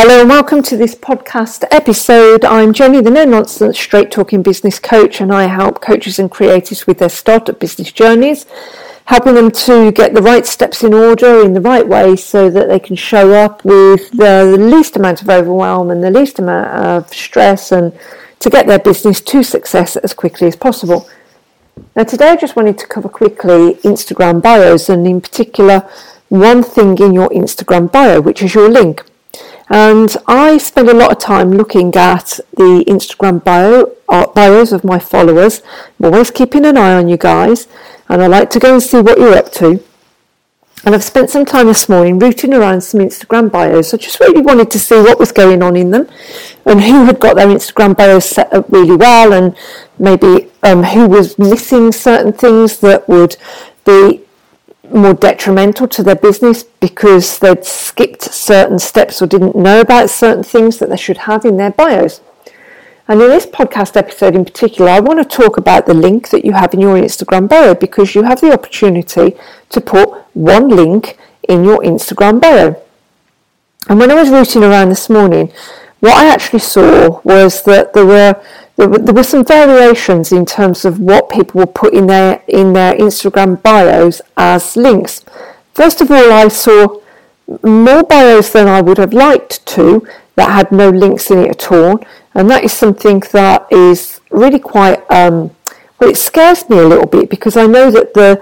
Hello and welcome to this podcast episode. I'm Jenny, the no nonsense, straight talking business coach, and I help coaches and creatives with their startup business journeys, helping them to get the right steps in order in the right way so that they can show up with the least amount of overwhelm and the least amount of stress and to get their business to success as quickly as possible. Now, today I just wanted to cover quickly Instagram bios and, in particular, one thing in your Instagram bio, which is your link. And I spend a lot of time looking at the Instagram bio uh, bios of my followers. I'm always keeping an eye on you guys, and I like to go and see what you're up to. And I've spent some time this morning rooting around some Instagram bios. I just really wanted to see what was going on in them and who had got their Instagram bios set up really well and maybe um, who was missing certain things that would be more detrimental to their business because they'd skipped certain steps or didn't know about certain things that they should have in their bios. And in this podcast episode in particular, I want to talk about the link that you have in your Instagram bio because you have the opportunity to put one link in your Instagram bio. And when I was rooting around this morning, what I actually saw was that there were there were, there were some variations in terms of what people were put in their in their Instagram bios as links. First of all, I saw more bios than I would have liked to that had no links in it at all, and that is something that is really quite um, well. It scares me a little bit because I know that the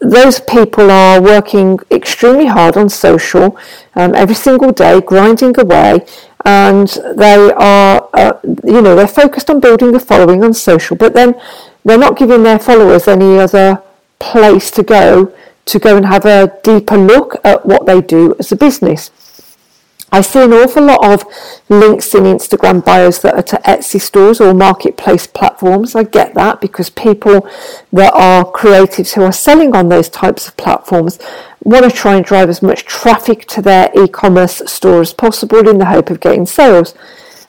those people are working extremely hard on social um, every single day, grinding away, and they are, uh, you know, they're focused on building a following on social, but then they're not giving their followers any other place to go to go and have a deeper look at what they do as a business. I see an awful lot of links in Instagram bios that are to Etsy stores or marketplace platforms. I get that because people that are creatives who are selling on those types of platforms want to try and drive as much traffic to their e-commerce store as possible in the hope of getting sales.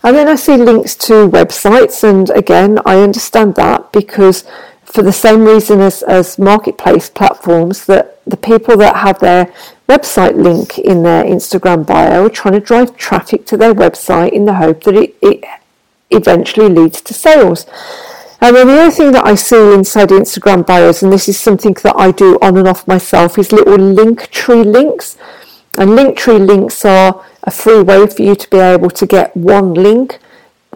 And then I see links to websites, and again, I understand that because for the same reason as, as marketplace platforms, that the people that have their website link in their Instagram bio are trying to drive traffic to their website in the hope that it, it eventually leads to sales. And then the other thing that I see inside Instagram bios, and this is something that I do on and off myself, is little Linktree links. And Linktree links are a free way for you to be able to get one link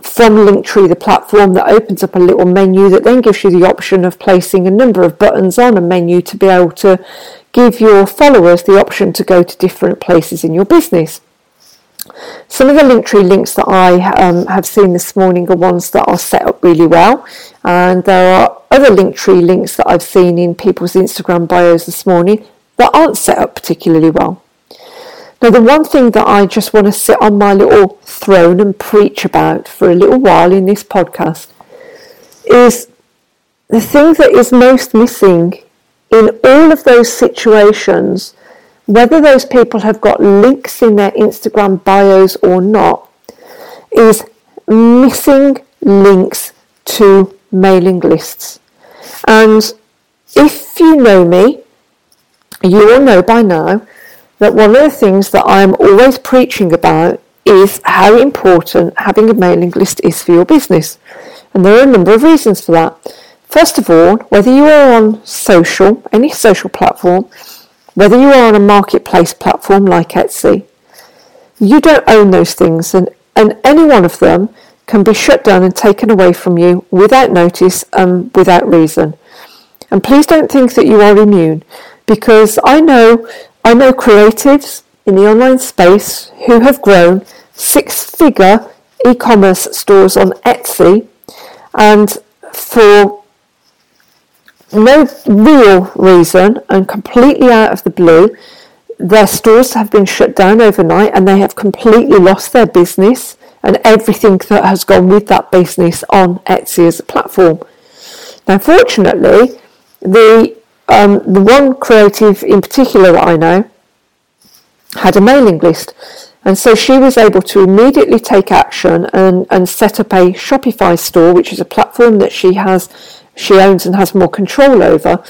from Linktree, the platform that opens up a little menu that then gives you the option of placing a number of buttons on a menu to be able to give your followers the option to go to different places in your business. Some of the Linktree links that I um, have seen this morning are ones that are set up really well, and there are other Linktree links that I've seen in people's Instagram bios this morning that aren't set up particularly well. Now, the one thing that I just want to sit on my little throne and preach about for a little while in this podcast is the thing that is most missing in all of those situations, whether those people have got links in their Instagram bios or not, is missing links to mailing lists. And if you know me, you will know by now that one of the things that I'm always preaching about is how important having a mailing list is for your business. And there are a number of reasons for that. First of all, whether you are on social, any social platform, whether you are on a marketplace platform like Etsy, you don't own those things and, and any one of them can be shut down and taken away from you without notice and without reason. And please don't think that you are immune because I know I know creatives in the online space who have grown six figure e commerce stores on Etsy and for no real reason and completely out of the blue, their stores have been shut down overnight and they have completely lost their business and everything that has gone with that business on Etsy as a platform. Now, fortunately, the um, the one creative in particular that I know had a mailing list, and so she was able to immediately take action and, and set up a Shopify store, which is a platform that she has she owns and has more control over,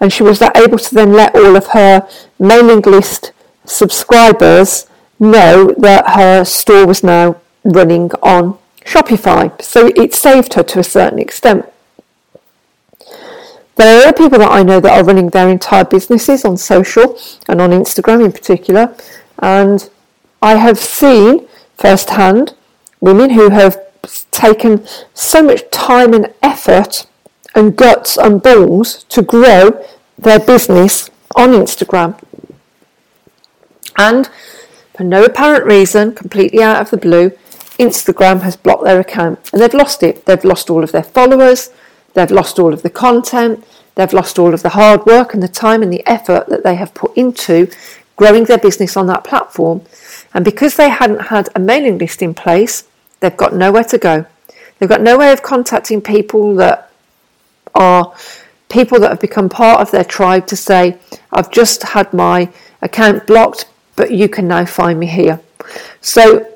and she was able to then let all of her mailing list subscribers know that her store was now running on Shopify. So it saved her to a certain extent. There are other people that I know that are running their entire businesses on social and on Instagram in particular, and I have seen firsthand women who have taken so much time and effort and guts and balls to grow their business on Instagram. And for no apparent reason, completely out of the blue, Instagram has blocked their account and they've lost it. They've lost all of their followers, they've lost all of the content, they've lost all of the hard work and the time and the effort that they have put into growing their business on that platform. And because they hadn't had a mailing list in place, they've got nowhere to go. They've got no way of contacting people that are people that have become part of their tribe to say, I've just had my account blocked but you can now find me here. So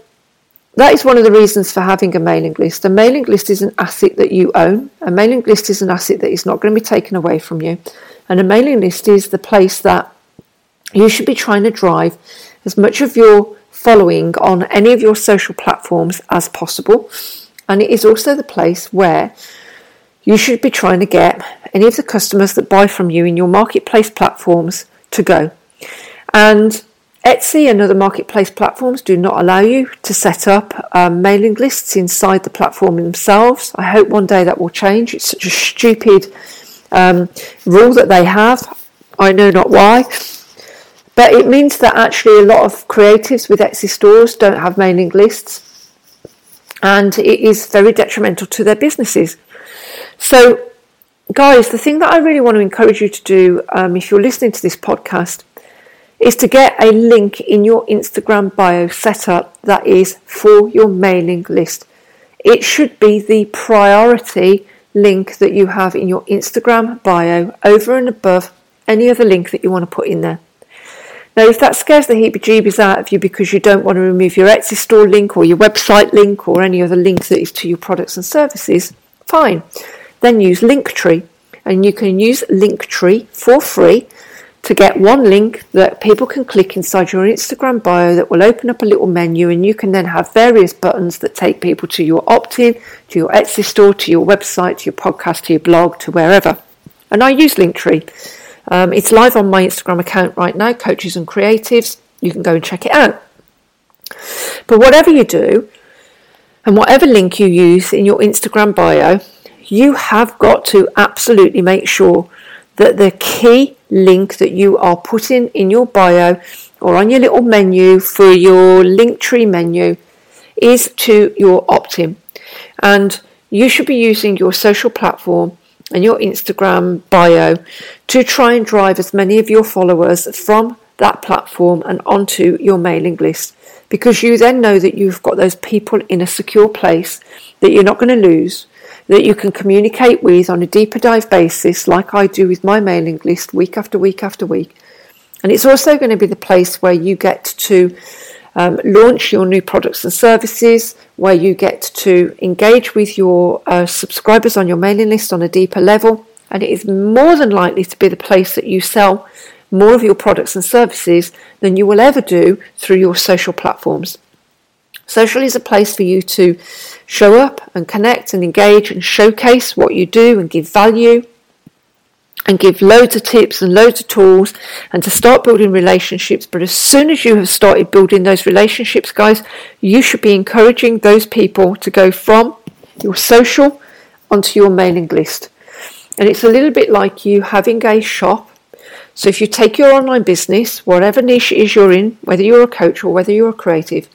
that is one of the reasons for having a mailing list. A mailing list is an asset that you own. A mailing list is an asset that is not going to be taken away from you. And a mailing list is the place that you should be trying to drive as much of your following on any of your social platforms as possible. And it is also the place where you should be trying to get any of the customers that buy from you in your marketplace platforms to go. And Etsy and other marketplace platforms do not allow you to set up um, mailing lists inside the platform themselves. I hope one day that will change. It's such a stupid um, rule that they have. I know not why. But it means that actually a lot of creatives with Etsy stores don't have mailing lists and it is very detrimental to their businesses. So, guys, the thing that I really want to encourage you to do um, if you're listening to this podcast is to get a link in your Instagram bio set up that is for your mailing list. It should be the priority link that you have in your Instagram bio over and above any other link that you want to put in there. Now, if that scares the heebie jeebies out of you because you don't want to remove your Etsy store link or your website link or any other link that is to your products and services, fine. Then use Linktree. And you can use Linktree for free to get one link that people can click inside your Instagram bio that will open up a little menu and you can then have various buttons that take people to your opt-in, to your Etsy store, to your website, to your podcast, to your blog, to wherever. And I use Linktree. Um, it's live on my Instagram account right now, Coaches and Creatives. You can go and check it out. But whatever you do, and whatever link you use in your Instagram bio, you have got to absolutely make sure that the key link that you are putting in your bio or on your little menu for your Linktree menu is to your opt in. And you should be using your social platform and your Instagram bio to try and drive as many of your followers from that platform and onto your mailing list because you then know that you've got those people in a secure place that you're not going to lose that you can communicate with on a deeper dive basis, like I do with my mailing list week after week after week. And it's also going to be the place where you get to um, launch your new products and services, where you get to engage with your uh, subscribers on your mailing list on a deeper level. And it is more than likely to be the place that you sell more of your products and services than you will ever do through your social platforms. Social is a place for you to show up and connect and engage and showcase what you do and give value and give loads of tips and loads of tools and to start building relationships. But as soon as you have started building those relationships, guys, you should be encouraging those people to go from your social onto your mailing list. And it's a little bit like you having a shop. So if you take your online business, whatever niche it is you're in, whether you're a coach or whether you're a creative,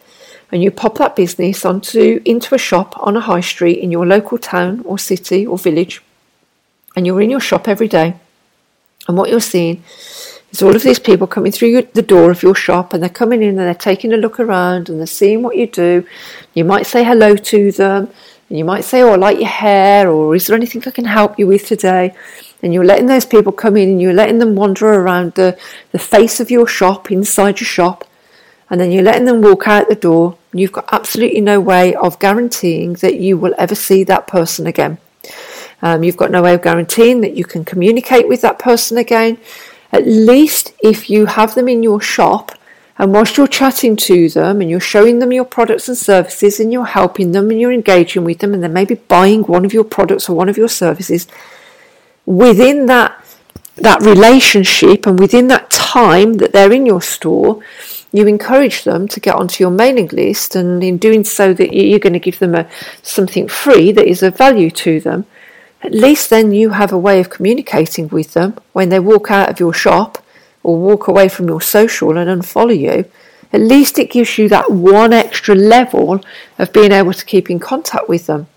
and you pop that business onto into a shop on a high street in your local town or city or village and you're in your shop every day and what you're seeing is all of these people coming through the door of your shop and they're coming in and they're taking a look around and they're seeing what you do. You might say hello to them and you might say, Oh, I like your hair, or is there anything I can help you with today? And you're letting those people come in and you're letting them wander around the, the face of your shop, inside your shop, and then you're letting them walk out the door. You've got absolutely no way of guaranteeing that you will ever see that person again. Um, you've got no way of guaranteeing that you can communicate with that person again. At least if you have them in your shop and whilst you're chatting to them and you're showing them your products and services and you're helping them and you're engaging with them and they're maybe buying one of your products or one of your services, within that that relationship and within that time that they're in your store, you encourage them to get onto your mailing list and in doing so that you're going to give them a, something free that is of value to them. At least then you have a way of communicating with them when they walk out of your shop or walk away from your social and unfollow you, at least it gives you that one extra level of being able to keep in contact with them.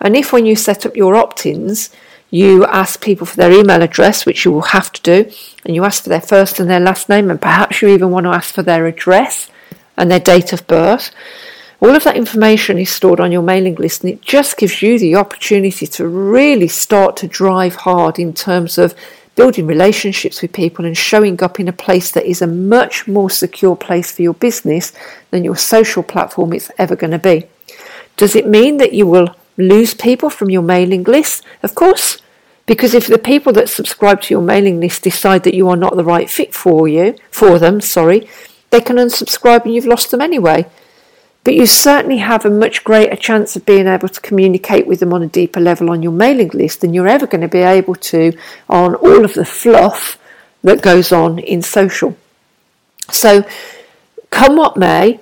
And if when you set up your opt ins, you ask people for their email address, which you will have to do, and you ask for their first and their last name, and perhaps you even want to ask for their address and their date of birth. All of that information is stored on your mailing list, and it just gives you the opportunity to really start to drive hard in terms of building relationships with people and showing up in a place that is a much more secure place for your business than your social platform is ever going to be. Does it mean that you will lose people from your mailing list? Of course. Because if the people that subscribe to your mailing list decide that you are not the right fit for you, for them, sorry, they can unsubscribe and you've lost them anyway but you certainly have a much greater chance of being able to communicate with them on a deeper level on your mailing list than you're ever going to be able to on all of the fluff that goes on in social. So, come what may,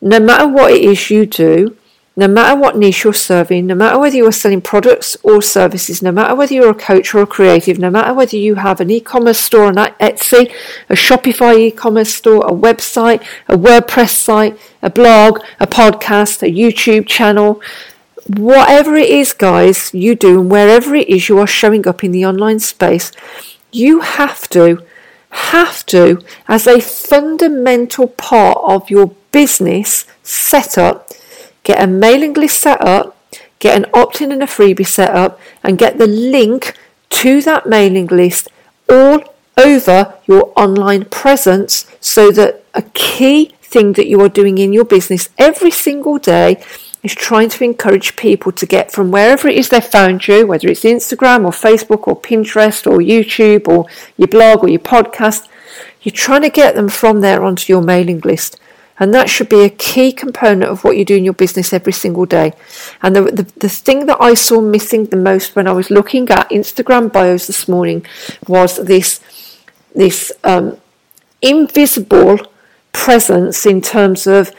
no matter what it is you do, no matter what niche you're serving, no matter whether you're selling products or services, no matter whether you're a coach or a creative, no matter whether you have an e-commerce store on Etsy, a Shopify e-commerce store, a website, a WordPress site, a blog, a podcast, a YouTube channel, whatever it is, guys, you do, and wherever it is you are showing up in the online space, you have to, have to, as a fundamental part of your business setup, get a mailing list set up, get an opt in and a freebie set up, and get the link to that mailing list all over your online presence so that a key thing that you are doing in your business every single day is trying to encourage people to get from wherever it is they found you, whether it's Instagram or Facebook or Pinterest or YouTube or your blog or your podcast, you're trying to get them from there onto your mailing list. And that should be a key component of what you do in your business every single day. And the, the, the thing that I saw missing the most when I was looking at Instagram bios this morning was this, this um, invisible presence in terms of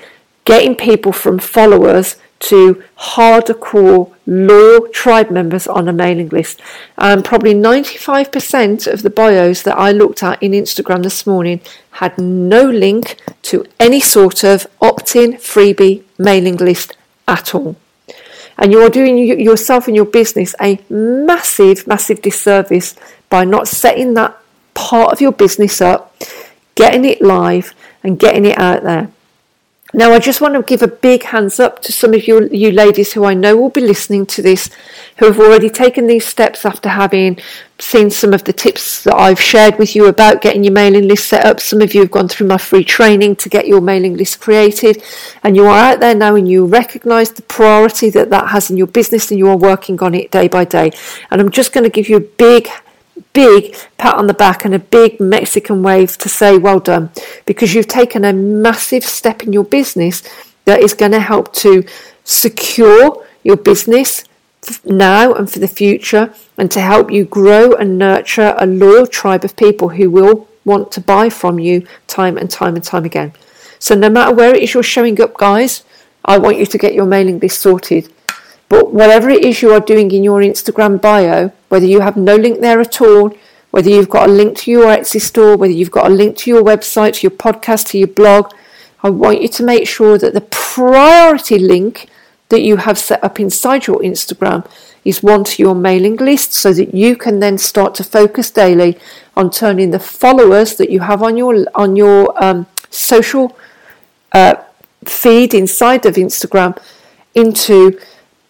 getting people from followers to hardcore loyal tribe members on a mailing list. And probably 95% of the bios that I looked at in Instagram this morning had no link to any sort of opt in freebie mailing list at all. And you're doing yourself and your business a massive, massive disservice by not setting that part of your business up, getting it live, and getting it out there. Now, I just want to give a big hands up to some of you, you ladies who I know will be listening to this, who have already taken these steps after having seen some of the tips that I've shared with you about getting your mailing list set up. Some of you have gone through my free training to get your mailing list created, and you are out there now and you recognize the priority that that has in your business and you are working on it day by day. And I'm just going to give you a big big pat on the back and a big Mexican wave to say well done because you've taken a massive step in your business that is going to help to secure your business now and for the future and to help you grow and nurture a loyal tribe of people who will want to buy from you time and time and time again. So no matter where it is you're showing up guys, I want you to get your mailing list sorted. But whatever it is you are doing in your Instagram bio, whether you have no link there at all, whether you've got a link to your Etsy store, whether you've got a link to your website, to your podcast, to your blog, I want you to make sure that the priority link that you have set up inside your Instagram is one to your mailing list so that you can then start to focus daily on turning the followers that you have on your on your um, social uh, feed inside of Instagram into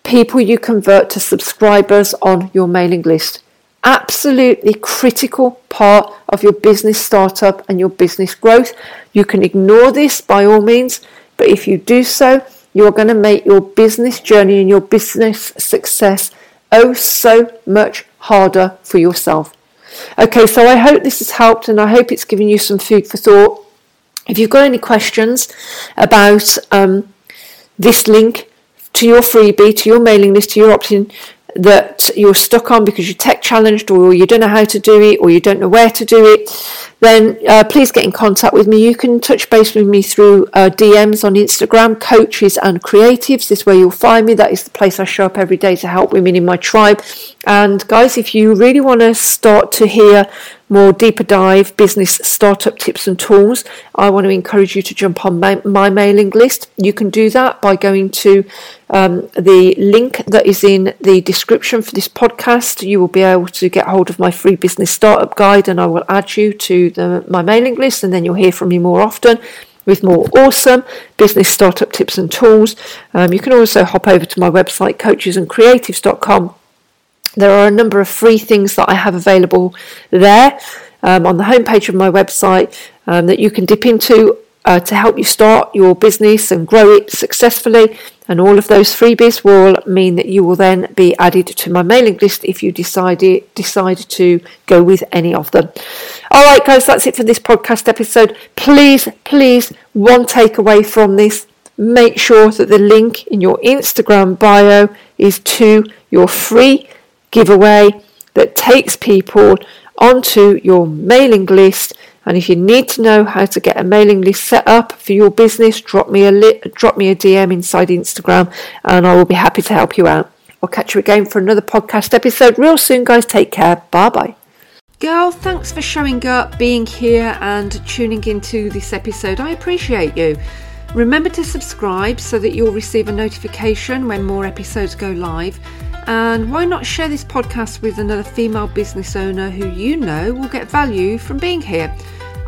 people you convert to subscribers on your mailing list. Absolutely critical part of your business startup and your business growth. You can ignore this by all means, but if you do so, you are going to make your business journey and your business success oh so much harder for yourself. Okay, so I hope this has helped and I hope it's given you some food for thought. If you've got any questions about um, this link to your freebie, to your mailing list, to your opt-in that you're stuck on because you're tech challenged or you don't know how to do it or you don't know where to do it, then uh, please get in contact with me. You can touch base with me through uh, DMs on Instagram, coaches and creatives. This is where you'll find me. That is the place I show up every day to help women in my tribe. And guys, if you really want to start to hear more deeper dive business startup tips and tools, I want to encourage you to jump on my, my mailing list. You can do that by going to um, the link that is in the description for this podcast. You will be able to get hold of my free business startup guide, and I will add you to the, my mailing list, and then you'll hear from me more often with more awesome business startup tips and tools. Um, you can also hop over to my website, coachesandcreatives.com there are a number of free things that I have available there um, on the homepage of my website um, that you can dip into uh, to help you start your business and grow it successfully. And all of those freebies will mean that you will then be added to my mailing list if you decide decide to go with any of them. All right, guys, that's it for this podcast episode. Please, please, one takeaway from this: make sure that the link in your Instagram bio is to your free giveaway that takes people onto your mailing list. And if you need to know how to get a mailing list set up for your business, drop me a li- drop me a DM inside Instagram, and I will be happy to help you out. I'll catch you again for another podcast episode real soon, guys. Take care. Bye bye. Girl, thanks for showing up, being here, and tuning into this episode. I appreciate you. Remember to subscribe so that you'll receive a notification when more episodes go live. And why not share this podcast with another female business owner who you know will get value from being here?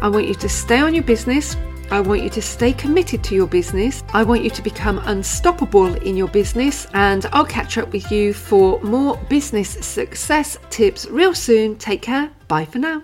I want you to stay on your business. I want you to stay committed to your business. I want you to become unstoppable in your business. And I'll catch up with you for more business success tips real soon. Take care. Bye for now.